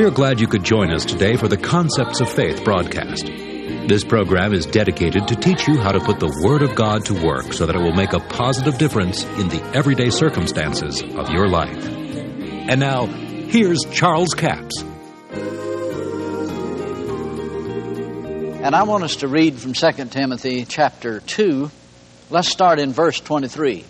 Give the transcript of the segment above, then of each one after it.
We are glad you could join us today for the Concepts of Faith broadcast. This program is dedicated to teach you how to put the Word of God to work so that it will make a positive difference in the everyday circumstances of your life. And now, here's Charles Capps. And I want us to read from 2 Timothy chapter 2. Let's start in verse 23.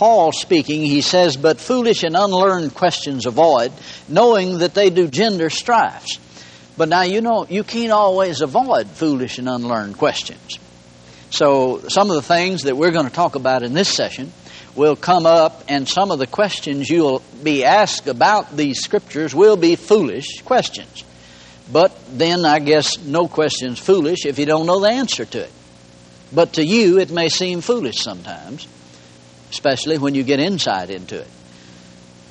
Paul speaking, he says, But foolish and unlearned questions avoid, knowing that they do gender strifes. But now you know you can't always avoid foolish and unlearned questions. So some of the things that we're going to talk about in this session will come up, and some of the questions you'll be asked about these scriptures will be foolish questions. But then I guess no question's foolish if you don't know the answer to it. But to you, it may seem foolish sometimes, especially when you get insight into it.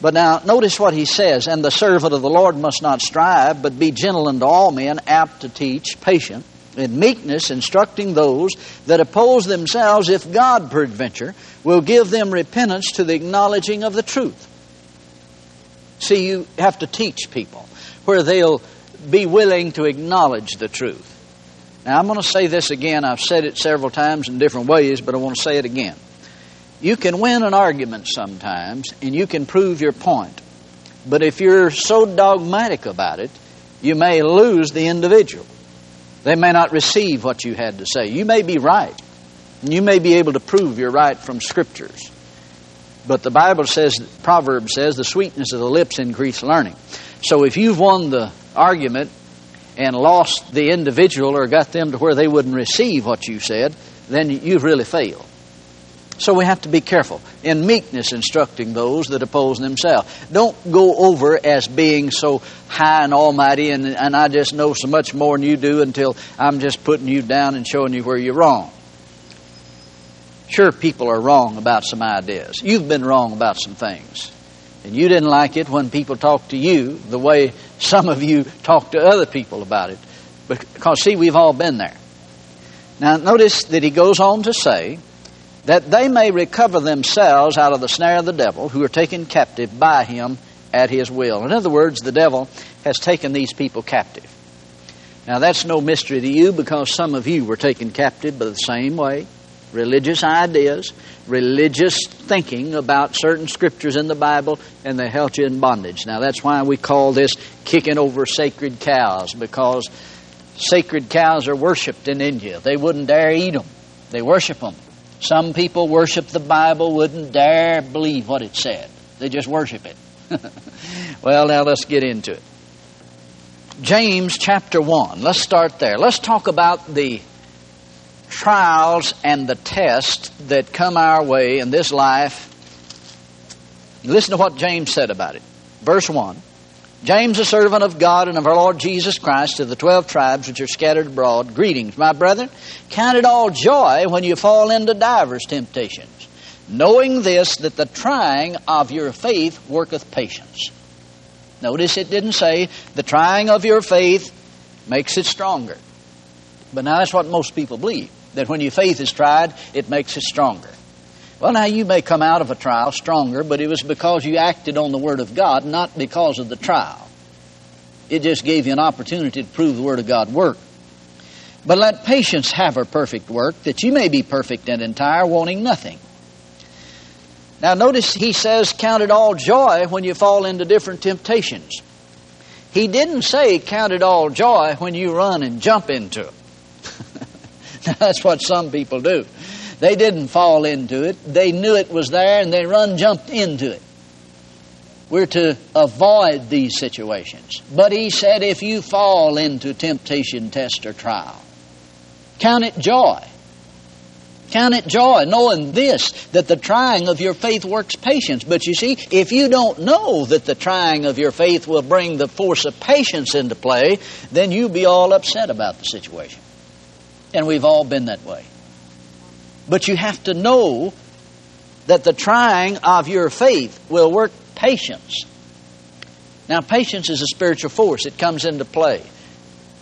But now, notice what he says And the servant of the Lord must not strive, but be gentle unto all men, apt to teach, patient, in meekness, instructing those that oppose themselves, if God peradventure will give them repentance to the acknowledging of the truth. See, you have to teach people where they'll be willing to acknowledge the truth. Now, I'm going to say this again. I've said it several times in different ways, but I want to say it again. You can win an argument sometimes and you can prove your point. But if you're so dogmatic about it, you may lose the individual. They may not receive what you had to say. You may be right. And you may be able to prove you're right from scriptures. But the Bible says, Proverbs says, the sweetness of the lips increase learning. So if you've won the argument and lost the individual or got them to where they wouldn't receive what you said, then you've really failed. So we have to be careful. In meekness, instructing those that oppose themselves. Don't go over as being so high and almighty and, and I just know so much more than you do until I'm just putting you down and showing you where you're wrong. Sure, people are wrong about some ideas. You've been wrong about some things. And you didn't like it when people talked to you the way some of you talk to other people about it. Because, see, we've all been there. Now, notice that he goes on to say, that they may recover themselves out of the snare of the devil, who are taken captive by him at his will. In other words, the devil has taken these people captive. Now, that's no mystery to you because some of you were taken captive by the same way religious ideas, religious thinking about certain scriptures in the Bible, and they held you in bondage. Now, that's why we call this kicking over sacred cows because sacred cows are worshipped in India. They wouldn't dare eat them, they worship them. Some people worship the Bible, wouldn't dare believe what it said. They just worship it. well, now let's get into it. James chapter 1. Let's start there. Let's talk about the trials and the tests that come our way in this life. Listen to what James said about it. Verse 1. James, a servant of God and of our Lord Jesus Christ, to the twelve tribes which are scattered abroad, greetings, my brethren. Count it all joy when you fall into divers temptations, knowing this, that the trying of your faith worketh patience. Notice it didn't say the trying of your faith makes it stronger. But now that's what most people believe that when your faith is tried, it makes it stronger. Well, now you may come out of a trial stronger, but it was because you acted on the Word of God, not because of the trial. It just gave you an opportunity to prove the Word of God worked. But let patience have her perfect work, that you may be perfect and entire, wanting nothing. Now, notice he says, Count it all joy when you fall into different temptations. He didn't say, Count it all joy when you run and jump into them. That's what some people do. They didn't fall into it. They knew it was there and they run jumped into it. We're to avoid these situations. But he said if you fall into temptation, test, or trial, count it joy. Count it joy, knowing this, that the trying of your faith works patience. But you see, if you don't know that the trying of your faith will bring the force of patience into play, then you'll be all upset about the situation. And we've all been that way. But you have to know that the trying of your faith will work patience. Now, patience is a spiritual force, it comes into play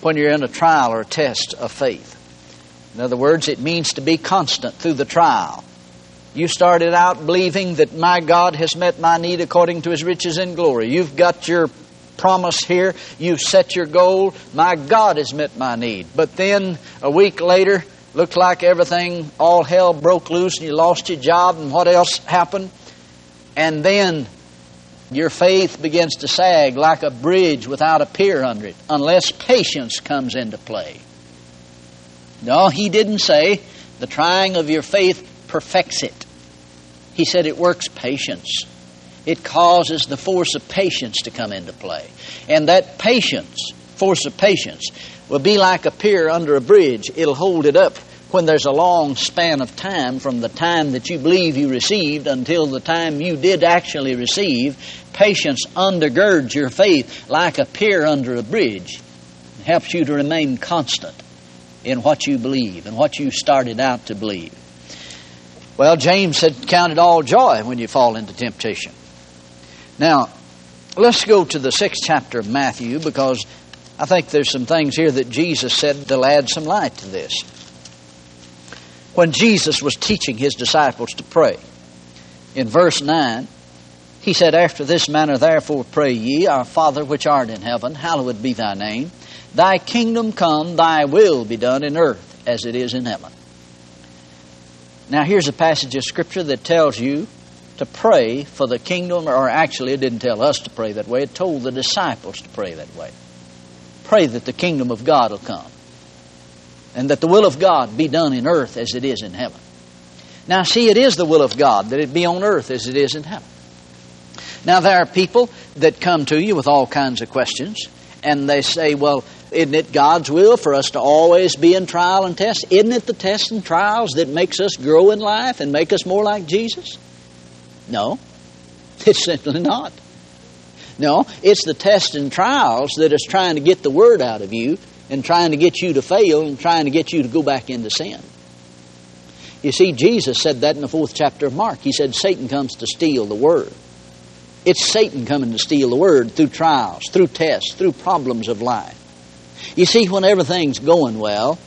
when you're in a trial or a test of faith. In other words, it means to be constant through the trial. You started out believing that my God has met my need according to his riches in glory. You've got your promise here. You've set your goal. My God has met my need. But then a week later, looked like everything, all hell broke loose and you lost your job and what else happened? And then your faith begins to sag like a bridge without a pier under it, unless patience comes into play. No, he didn't say the trying of your faith perfects it. He said it works patience. It causes the force of patience to come into play. And that patience, force of patience, will be like a pier under a bridge. It'll hold it up when there's a long span of time from the time that you believe you received until the time you did actually receive. Patience undergirds your faith like a pier under a bridge. It helps you to remain constant in what you believe and what you started out to believe. Well, James said, Count it all joy when you fall into temptation. Now, let's go to the sixth chapter of Matthew because I think there's some things here that Jesus said that'll add some light to this. When Jesus was teaching his disciples to pray, in verse 9, he said, After this manner, therefore, pray ye, Our Father which art in heaven, hallowed be thy name. Thy kingdom come, thy will be done in earth as it is in heaven. Now, here's a passage of Scripture that tells you to pray for the kingdom, or actually, it didn't tell us to pray that way, it told the disciples to pray that way. Pray that the kingdom of God will come, and that the will of God be done in earth as it is in heaven. Now, see, it is the will of God that it be on earth as it is in heaven. Now, there are people that come to you with all kinds of questions, and they say, Well, isn't it God's will for us to always be in trial and test? Isn't it the tests and trials that makes us grow in life and make us more like Jesus? No, it's simply not. No, it's the tests and trials that is trying to get the word out of you and trying to get you to fail and trying to get you to go back into sin. You see, Jesus said that in the fourth chapter of Mark. He said, Satan comes to steal the word. It's Satan coming to steal the word through trials, through tests, through problems of life. You see, when everything's going well,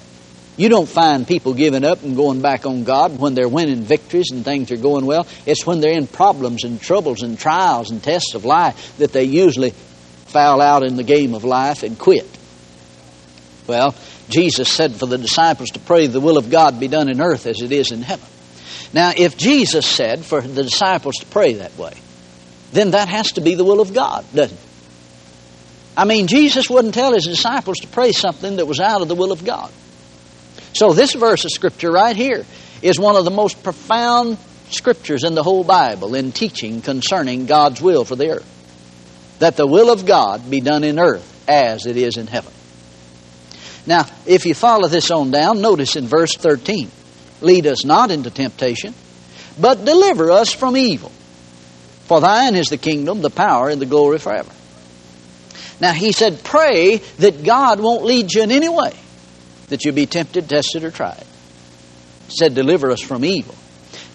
you don't find people giving up and going back on God when they're winning victories and things are going well. It's when they're in problems and troubles and trials and tests of life that they usually foul out in the game of life and quit. Well, Jesus said for the disciples to pray the will of God be done in earth as it is in heaven. Now, if Jesus said for the disciples to pray that way, then that has to be the will of God, doesn't it? I mean, Jesus wouldn't tell his disciples to pray something that was out of the will of God. So, this verse of Scripture right here is one of the most profound scriptures in the whole Bible in teaching concerning God's will for the earth. That the will of God be done in earth as it is in heaven. Now, if you follow this on down, notice in verse 13 Lead us not into temptation, but deliver us from evil. For thine is the kingdom, the power, and the glory forever. Now, he said, pray that God won't lead you in any way that you be tempted, tested, or tried. He said, deliver us from evil.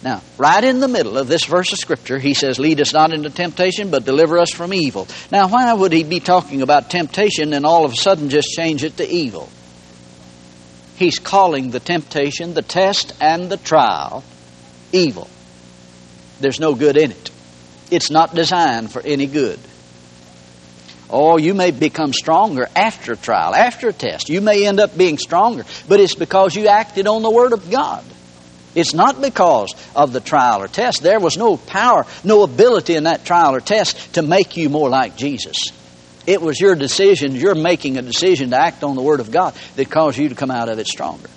Now, right in the middle of this verse of Scripture, he says, Lead us not into temptation, but deliver us from evil. Now, why would he be talking about temptation and all of a sudden just change it to evil? He's calling the temptation, the test, and the trial evil. There's no good in it, it's not designed for any good. Oh, you may become stronger after a trial, after a test. You may end up being stronger, but it's because you acted on the Word of God. It's not because of the trial or test. There was no power, no ability in that trial or test to make you more like Jesus. It was your decision, you're making a decision to act on the Word of God that caused you to come out of it stronger.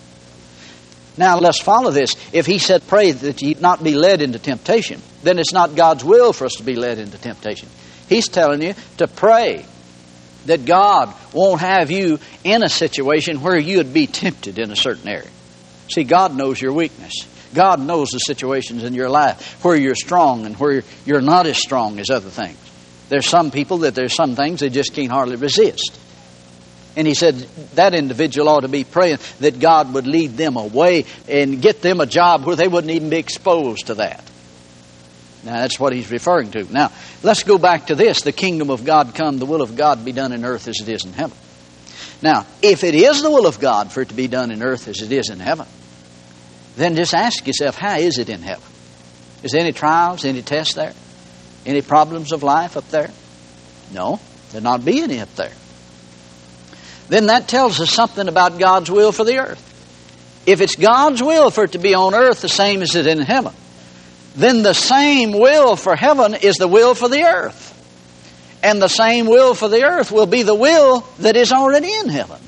Now let's follow this. If he said, Pray that ye not be led into temptation, then it's not God's will for us to be led into temptation. He's telling you to pray that God won't have you in a situation where you would be tempted in a certain area. See, God knows your weakness. God knows the situations in your life where you're strong and where you're not as strong as other things. There's some people that there's some things they just can't hardly resist. And he said that individual ought to be praying that God would lead them away and get them a job where they wouldn't even be exposed to that. Now, that's what he's referring to. Now, let's go back to this the kingdom of God come, the will of God be done in earth as it is in heaven. Now, if it is the will of God for it to be done in earth as it is in heaven, then just ask yourself, how is it in heaven? Is there any trials, any tests there? Any problems of life up there? No. There'd not be any up there. Then that tells us something about God's will for the earth. If it's God's will for it to be on earth the same as it in heaven, then the same will for heaven is the will for the earth. And the same will for the earth will be the will that is already in heaven.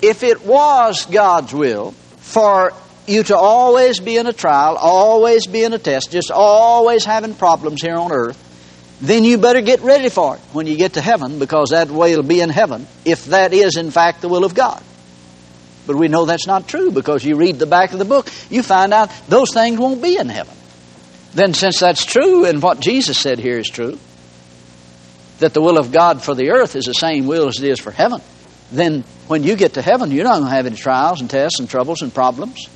If it was God's will for you to always be in a trial, always be in a test, just always having problems here on earth, then you better get ready for it when you get to heaven because that way it'll be in heaven if that is in fact the will of God. But we know that's not true because you read the back of the book, you find out those things won't be in heaven. Then, since that's true and what Jesus said here is true, that the will of God for the earth is the same will as it is for heaven, then when you get to heaven, you're not going to have any trials and tests and troubles and problems.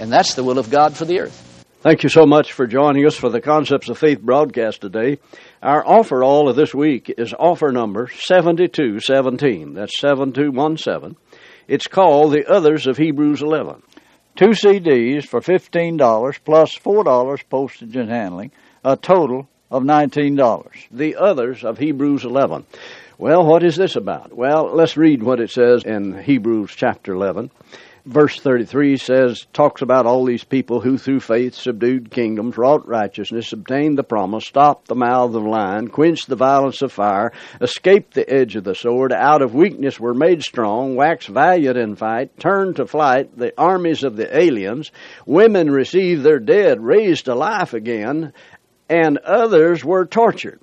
And that's the will of God for the earth. Thank you so much for joining us for the Concepts of Faith broadcast today. Our offer all of this week is offer number 7217. That's 7217. It's called The Others of Hebrews 11. Two CDs for $15 plus $4 postage and handling, a total of $19. The Others of Hebrews 11. Well, what is this about? Well, let's read what it says in Hebrews chapter 11 verse 33 says, talks about all these people who through faith subdued kingdoms, wrought righteousness, obtained the promise, stopped the mouth of lion, quenched the violence of fire, escaped the edge of the sword, out of weakness were made strong, waxed valiant in fight, turned to flight the armies of the aliens, women received their dead raised to life again, and others were tortured,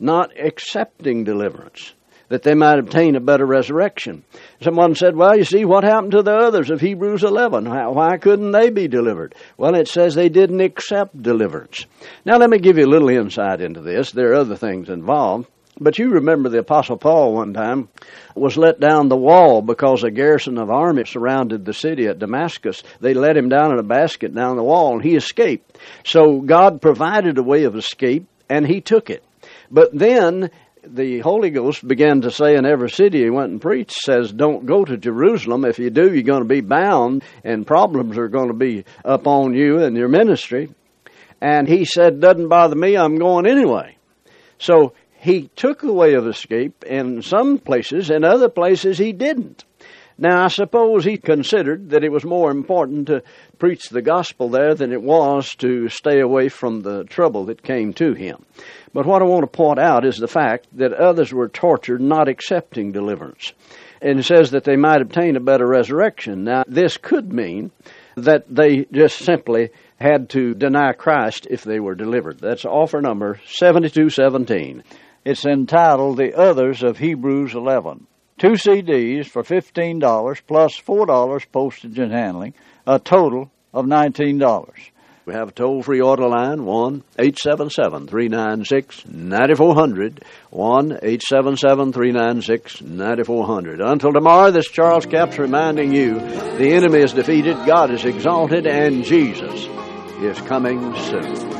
not accepting deliverance that they might obtain a better resurrection. Someone said, Well, you see, what happened to the others of Hebrews 11? Why couldn't they be delivered? Well, it says they didn't accept deliverance. Now, let me give you a little insight into this. There are other things involved. But you remember the Apostle Paul one time was let down the wall because a garrison of army surrounded the city at Damascus. They let him down in a basket down the wall and he escaped. So God provided a way of escape and he took it. But then the Holy Ghost began to say in every city he went and preached, says, Don't go to Jerusalem. If you do, you're going to be bound, and problems are going to be upon you and your ministry. And he said, Doesn't bother me, I'm going anyway. So he took a way of escape in some places, in other places he didn't. Now, I suppose he considered that it was more important to preach the gospel there than it was to stay away from the trouble that came to him. But what I want to point out is the fact that others were tortured not accepting deliverance. And it says that they might obtain a better resurrection. Now, this could mean that they just simply had to deny Christ if they were delivered. That's offer number 7217. It's entitled The Others of Hebrews 11. Two CDs for $15 plus $4 postage and handling, a total of $19. We have a toll free order line, 1 877 396 9400. 1 877 396 9400. Until tomorrow, this Charles Capps reminding you the enemy is defeated, God is exalted, and Jesus is coming soon.